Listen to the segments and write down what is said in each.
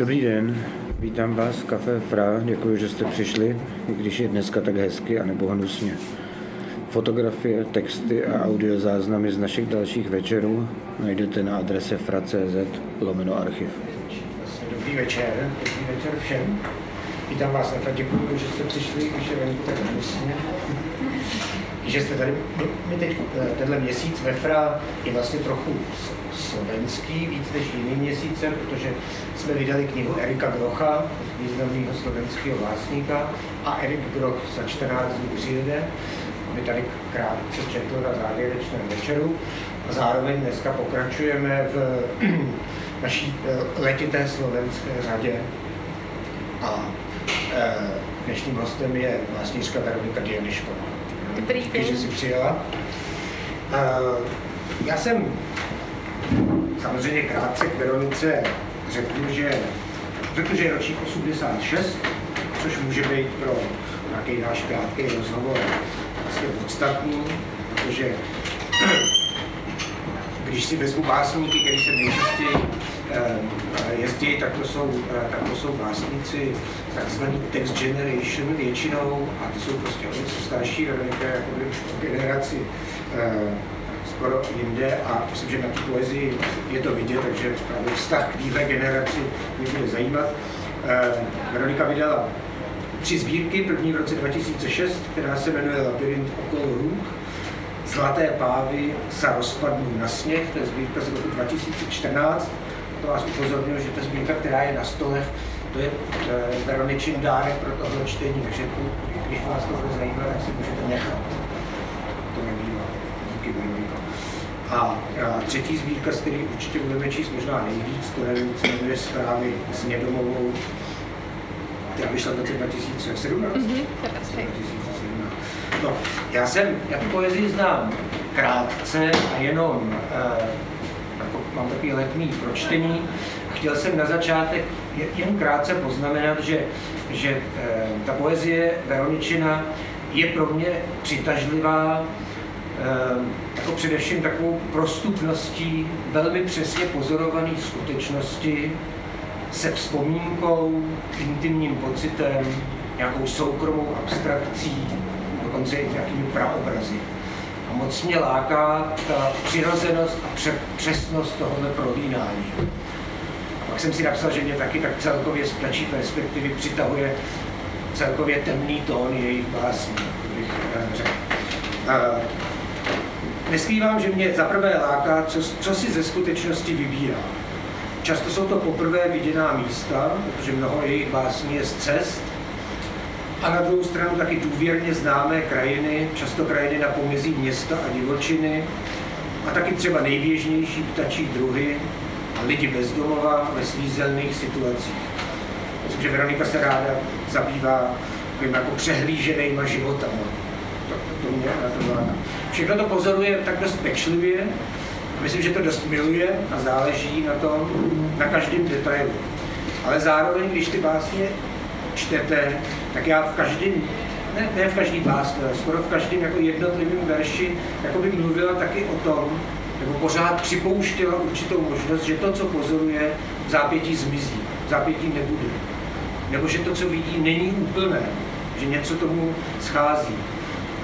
Dobrý den, vítám vás v Café Fra, děkuji, že jste přišli, i když je dneska tak hezky a nebo hnusně. Fotografie, texty a audiozáznamy z našich dalších večerů najdete na adrese fra.cz lomeno archiv. Dobrý večer, dobrý večer všem. Vítám vás na děkuji, že jste přišli, když je venku tak hnusně že jste tady, my teď eh, tenhle měsíc ve FRA je vlastně trochu slovenský, víc než jiný měsíce, protože jsme vydali knihu Erika Grocha, významného slovenského vlastníka, a Erik Groch za 14 dní přijede, aby tady krátce četl na závěrečném večeru. A zároveň dneska pokračujeme v naší eh, letité slovenské řadě. A eh, dnešním hostem je vlastníčka Veronika Dianišková. Dobrý den. že jsi přijela. Uh, já jsem samozřejmě krátce k Veronice řekl, že, řekl, že je ročník 86, což může být pro nějaký náš krátký rozhovor vlastně podstatný, protože když si vezmu básníky, který se nejčastěji jezdí, tak to jsou, uh, tak to jsou básníci takzvaný text generation většinou, a to jsou prostě oni jsou starší, Veronika jakoby generaci uh, skoro jinde a myslím, že na tu poezii je to vidět, takže právě vztah k téhle generaci mě bude zajímat. Veronika vydala tři sbírky, první v roce 2006, která se jmenuje Labyrint okolo růk, Zlaté pávy sa rozpadnou na sněh, to je sbírka z roku 2014. To vás upozorňuji, že ta sbírka, která je na stolech, to je e, Veroničin dárek pro tohle čtení, takže tu, když vás to bude zajímat, tak si můžete nechat. To nebývá. Díky Veroniko. A, a třetí sbírka, z který určitě budeme číst možná nejvíc, to nevím, co jmenuje zprávy s Nědomovou, která vyšla v roce 2017. Mm-hmm, 2017. No, já jsem, já tu poezii znám krátce a jenom, e, jako mám takový letní pročtení, chtěl jsem na začátek jen krátce poznamenat, že, že e, ta poezie Veroničina je pro mě přitažlivá e, jako především takovou prostupností velmi přesně pozorované skutečnosti se vzpomínkou, intimním pocitem, nějakou soukromou abstrakcí, dokonce i nějakými praobrazy. Moc mě láká ta přirozenost a pře- přesnost tohohle prolínání. Pak jsem si napsal, že mě taky tak celkově z ptačí perspektivy přitahuje celkově temný tón jejich básní, bych řekl. Neskrývám, že mě zaprvé láká, co, co si ze skutečnosti vybírá. Často jsou to poprvé viděná místa, protože mnoho jejich básní je z cest, a na druhou stranu taky důvěrně známé krajiny, často krajiny na pomezí města a divočiny, a taky třeba nejběžnější ptačí druhy a lidi bezdomova ve svízelných situacích. Myslím, že Veronika se ráda zabývá takovým jako přehlíženýma životama. To, to mě to vládá. Všechno to pozoruje tak dost pečlivě, myslím, že to dost miluje a záleží na tom, na každém detailu. Ale zároveň, když ty básně čtete, tak já v každém, ne, ne v každém básně, skoro v každém jako jednotlivém verši jako by mluvila taky o tom, nebo pořád připouštěla určitou možnost, že to, co pozoruje, v zápětí zmizí, v zápětí nebude. Nebo že to, co vidí, není úplné, že něco tomu schází.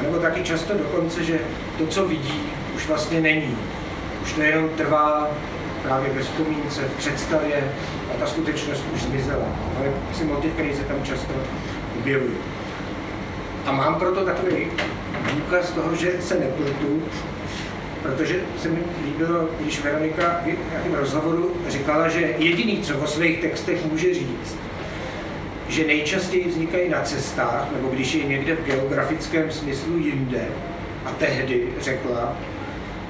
A nebo taky často dokonce, že to, co vidí, už vlastně není. Už to jenom trvá právě ve vzpomínce, v představě ta skutečnost už zmizela. Asi motiv, který se tam často objevuje. A mám proto takový důkaz toho, že se nepletu, protože se mi líbilo, když Veronika v nějakém rozhovoru říkala, že jediný, co o svých textech může říct, že nejčastěji vznikají na cestách, nebo když je někde v geografickém smyslu jinde. A tehdy řekla,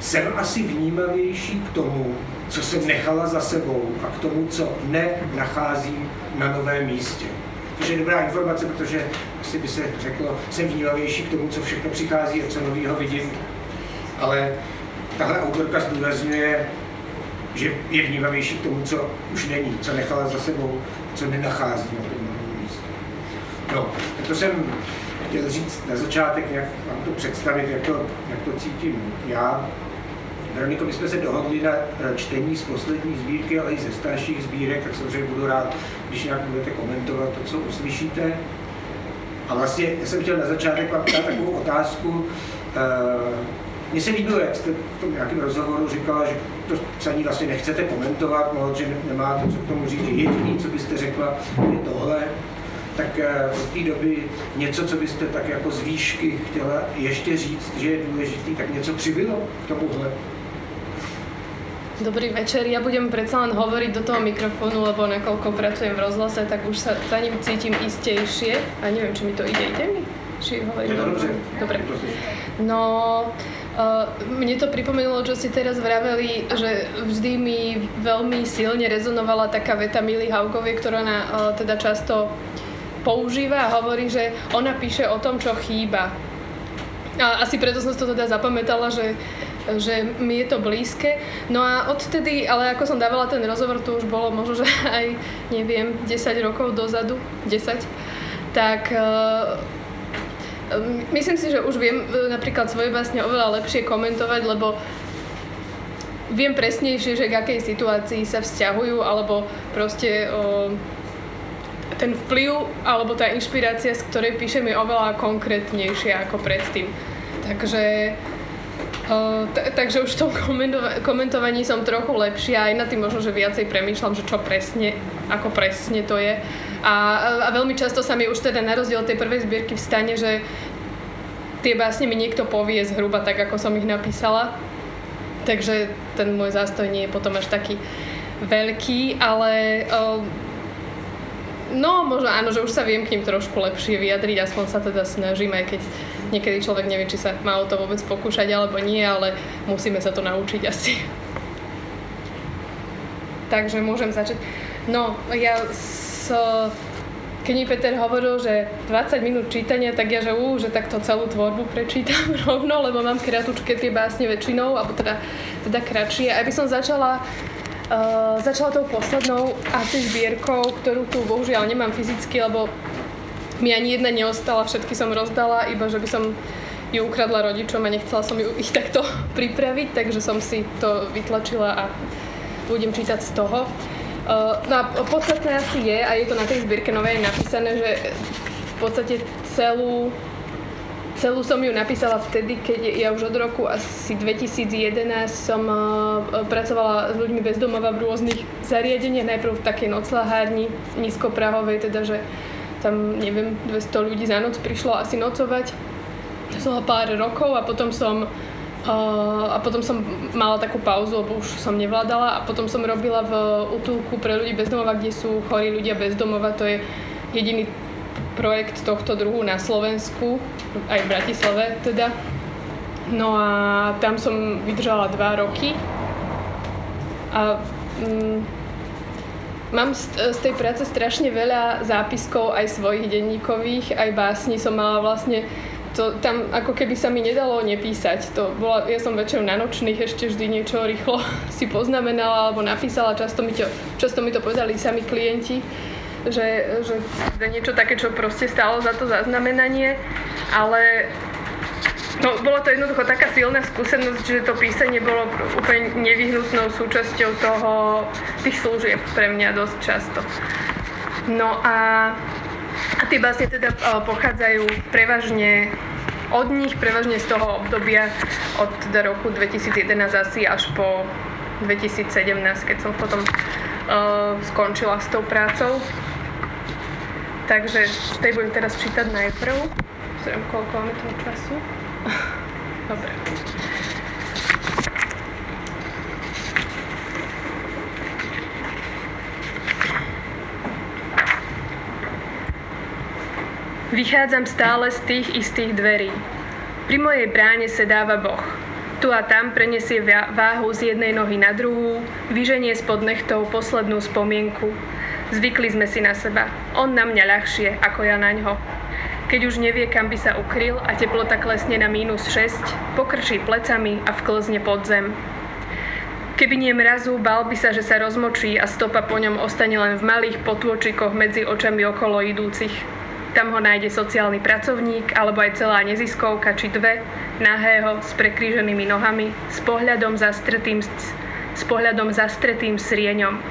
jsem asi vnímavější k tomu, co jsem nechala za sebou a k tomu, co nenacházím na novém místě. Což je dobrá informace, protože asi by se řeklo, jsem vnímavější k tomu, co všechno přichází a co nového vidím. Ale tahle autorka zdůrazňuje, že je vnímavější k tomu, co už není, co nechala za sebou, co nenachází na tom novém místě. No, tak to jsem chtěl říct na začátek, jak vám to představit, jak to, jak to cítím já. Veroniko, my jsme se dohodli na eh, čtení z poslední sbírky, ale i ze starších sbírek, tak samozřejmě budu rád, když nějak budete komentovat to, co uslyšíte. A vlastně já jsem chtěl na začátek vám dát takovou otázku. Eh, mně se líbilo, jak jste v tom nějakém rozhovoru říkala, že to psaní vlastně nechcete komentovat moc, že nemáte co k tomu říct, že jediný, co byste řekla, je tohle. Tak eh, od té doby něco, co byste tak jako z výšky chtěla ještě říct, že je důležitý, tak něco přibylo k tomuhle. Dobrý večer, ja budem predsa len hovoriť do toho mikrofónu, lebo nakoľko pracujem v rozhlase, tak už sa za ním cítim istejšie. A neviem, či mi to ide. Ide mi? Či hovorím? Dobře. Dobre. No, Uh, mne to pripomenulo, čo si teraz vraveli, že vždy mi veľmi silne rezonovala taká veta Milly Haugovej, ktorá ona uh, teda často používa a hovorí, že ona píše o tom, čo chýba. A asi preto som si to teda zapamätala, že že mi je to blízke. No a odtedy, ale ako som dávala ten rozhovor, to už bolo možno, že aj, neviem, 10 rokov dozadu, 10, tak uh, myslím si, že už viem e, napríklad svoje básne oveľa lepšie komentovať, lebo viem presnejšie, že k akej situácii sa vzťahujú, alebo proste uh, ten vplyv alebo tá inšpirácia, z ktorej píšem, je oveľa konkrétnejšia ako predtým. Takže t- takže už v tom komentova- komentovaní som trochu lepšia, aj na tým možno, že viacej premýšľam, že čo presne, ako presne to je. A, a veľmi často sa mi už teda na rozdiel tej prvej zbierky vstane, že tie básne mi niekto povie zhruba tak, ako som ich napísala. Takže ten môj zástoj nie je potom až taký veľký, ale no možno áno, že už sa viem k ním trošku lepšie vyjadriť, aspoň sa teda snažím, aj keď niekedy človek nevie, či sa má o to vôbec pokúšať alebo nie, ale musíme sa to naučiť asi. Takže môžem začať. No, ja s, keď Peter hovoril, že 20 minút čítania, tak ja, že ú, že takto celú tvorbu prečítam rovno, lebo mám kratučké tie básne väčšinou, alebo teda, teda kratšie. Aby som začala Uh, začala tou poslednou asi zbierkou, ktorú tu bohužiaľ nemám fyzicky, lebo mi ani jedna neostala, všetky som rozdala, iba že by som ju ukradla rodičom a nechcela som ju ich takto pripraviť, takže som si to vytlačila a budem čítať z toho. Uh, no a podstatné asi je, a je to na tej zbierke novej napísané, že v podstate celú, celú som ju napísala vtedy, keď ja už od roku asi 2011 som uh, pracovala s ľuďmi bezdomova v rôznych zariadeniach, najprv v takej noclahárni nízkoprahovej, teda že tam, neviem, 200 ľudí za noc prišlo asi nocovať. To som pár rokov a potom som a potom som mala takú pauzu, lebo už som nevládala a potom som robila v útulku pre ľudí bezdomova, kde sú chorí ľudia bezdomova. To je jediný projekt tohto druhu na Slovensku, aj v Bratislave teda. No a tam som vydržala dva roky a mm, Mám z, z tej práce strašne veľa zápiskov, aj svojich denníkových, aj básni som mala vlastne to tam ako keby sa mi nedalo nepísať. To bola, ja som väčšinou na nočných ešte vždy niečo rýchlo si poznamenala alebo napísala. Často mi to, často mi to povedali sami klienti, že, že niečo také, čo proste stálo za to zaznamenanie. Ale No, bolo to jednoducho taká silná skúsenosť, že to písanie bolo úplne nevyhnutnou súčasťou toho, tých služieb pre mňa dosť často. No a, a tie básne teda pochádzajú prevažne od nich, prevažne z toho obdobia od teda roku 2011 asi až po 2017, keď som potom uh, skončila s tou prácou. Takže tej budem teraz čítať najprv. Pozriem, koľko máme toho času. Dobre. Vychádzam stále z tých istých dverí. Pri mojej bráne sedáva Boh. Tu a tam prenesie váhu z jednej nohy na druhú, vyženie spod nechtov poslednú spomienku. Zvykli sme si na seba. On na mňa ľahšie, ako ja na ňo. Keď už nevie, kam by sa ukryl a teplota klesne na mínus 6, pokrčí plecami a vklzne pod zem. Keby nie mrazu, bal by sa, že sa rozmočí a stopa po ňom ostane len v malých potôčikoch medzi očami okolo idúcich. Tam ho nájde sociálny pracovník alebo aj celá neziskovka či dve, nahého, s prekríženými nohami, s pohľadom zastretým, s pohľadom zastretým srieňom.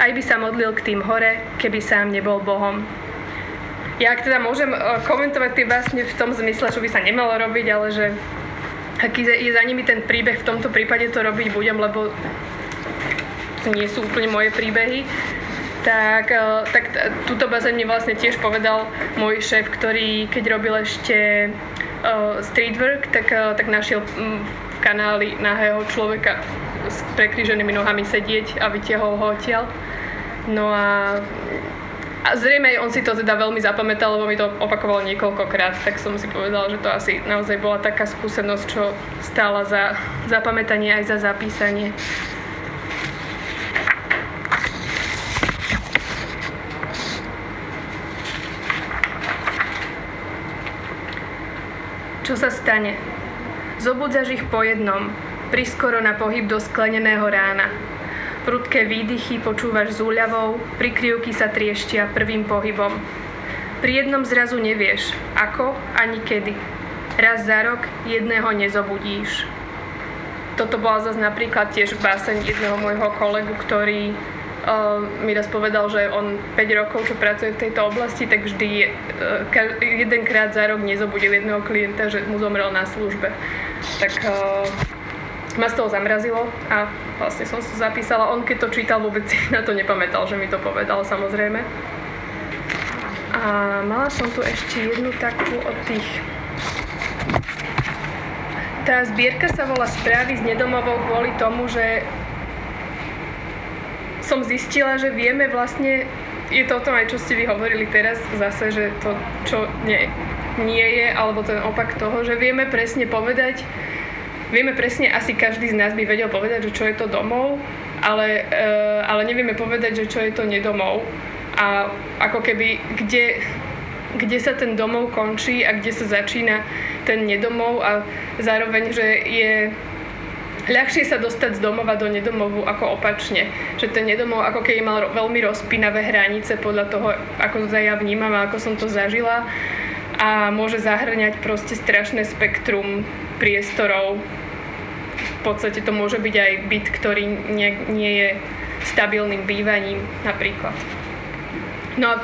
Aj by sa modlil k tým hore, keby sám nebol Bohom. Ja ak teda môžem e, komentovať tie básne v tom zmysle, čo by sa nemalo robiť, ale že aký je za nimi ten príbeh, v tomto prípade to robiť budem, lebo to nie sú úplne moje príbehy tak, e, tak túto bazeň mi vlastne tiež povedal môj šéf, ktorý keď robil ešte uh, street work, tak, uh, tak našiel um, v kanáli nahého človeka s prekríženými nohami sedieť a vytiahol ho odtiaľ. No a, a zrejme aj on si to teda veľmi zapamätal, lebo mi to opakoval niekoľkokrát, tak som si povedala, že to asi naozaj bola taká skúsenosť, čo stála za zapamätanie aj za zapísanie. Čo sa stane? Zobudzaš ich po jednom, priskoro na pohyb do skleneného rána. Prudké výdychy počúvaš s úľavou, prikryvky sa trieštia prvým pohybom. Pri jednom zrazu nevieš, ako ani kedy. Raz za rok jedného nezobudíš. Toto bola zase napríklad tiež báseň jedného môjho kolegu, ktorý mi raz povedal, že on 5 rokov, čo pracuje v tejto oblasti, tak vždy je, jedenkrát za rok nezobudil jedného klienta, že mu zomrel na službe. Tak uh, ma z toho zamrazilo a vlastne som si zapísala. On keď to čítal, vôbec si na to nepamätal, že mi to povedal samozrejme. A mala som tu ešte jednu takú od tých tá zbierka sa volá Správy z nedomovou kvôli tomu, že som zistila, že vieme vlastne, je to o tom aj, čo ste vy hovorili teraz zase, že to, čo nie, nie je, alebo ten opak toho, že vieme presne povedať, vieme presne, asi každý z nás by vedel povedať, že čo je to domov, ale, uh, ale nevieme povedať, že čo je to nedomov. A ako keby, kde, kde sa ten domov končí a kde sa začína ten nedomov a zároveň, že je ľahšie sa dostať z domova do nedomovu ako opačne. Že ten nedomov ako keby mal veľmi rozpínavé hranice podľa toho, ako to ja vnímam a ako som to zažila a môže zahrňať proste strašné spektrum priestorov. Podstate to môže byť aj byt, ktorý nie, nie je stabilným bývaním napríklad. No a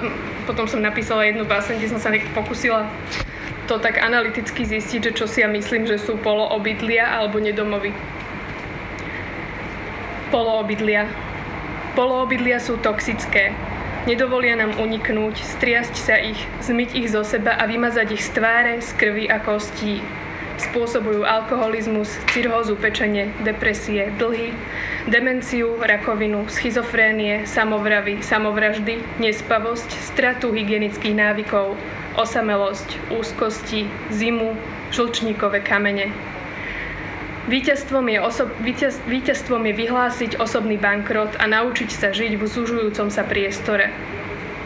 potom som napísala jednu báseň, kde som sa pokusila to tak analyticky zistiť, že čo si ja myslím, že sú poloobydlia alebo nedomovy. Poloobydlia. Poloobydlia sú toxické. Nedovolia nám uniknúť, striasť sa ich, zmyť ich zo seba a vymazať ich z tváre, z krvi a kostí. Spôsobujú alkoholizmus, cirhózu pečenie, depresie, dlhy, demenciu, rakovinu, schizofrénie, samovravy, samovraždy, nespavosť, stratu hygienických návykov, osamelosť, úzkosti, zimu, žlčníkové kamene, Výťazstvom je, oso- víťaz- víťazstvom je vyhlásiť osobný bankrot a naučiť sa žiť v zužujúcom sa priestore.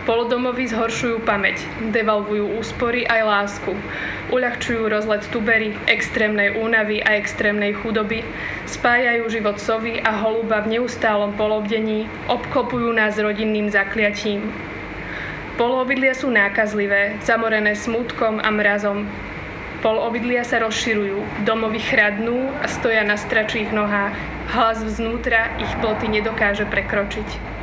Polodomoví zhoršujú pamäť, devalvujú úspory aj lásku, uľahčujú rozlet tubery, extrémnej únavy a extrémnej chudoby, spájajú život sovy a holuba v neustálom polobdení, obklopujú nás rodinným zakliatím. Poloobydlia sú nákazlivé, zamorené smútkom a mrazom, Poloobydlia sa rozširujú, domovy chradnú a stoja na stračích nohách. Hlas vznútra ich ploty nedokáže prekročiť.